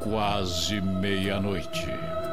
quase meia-noite.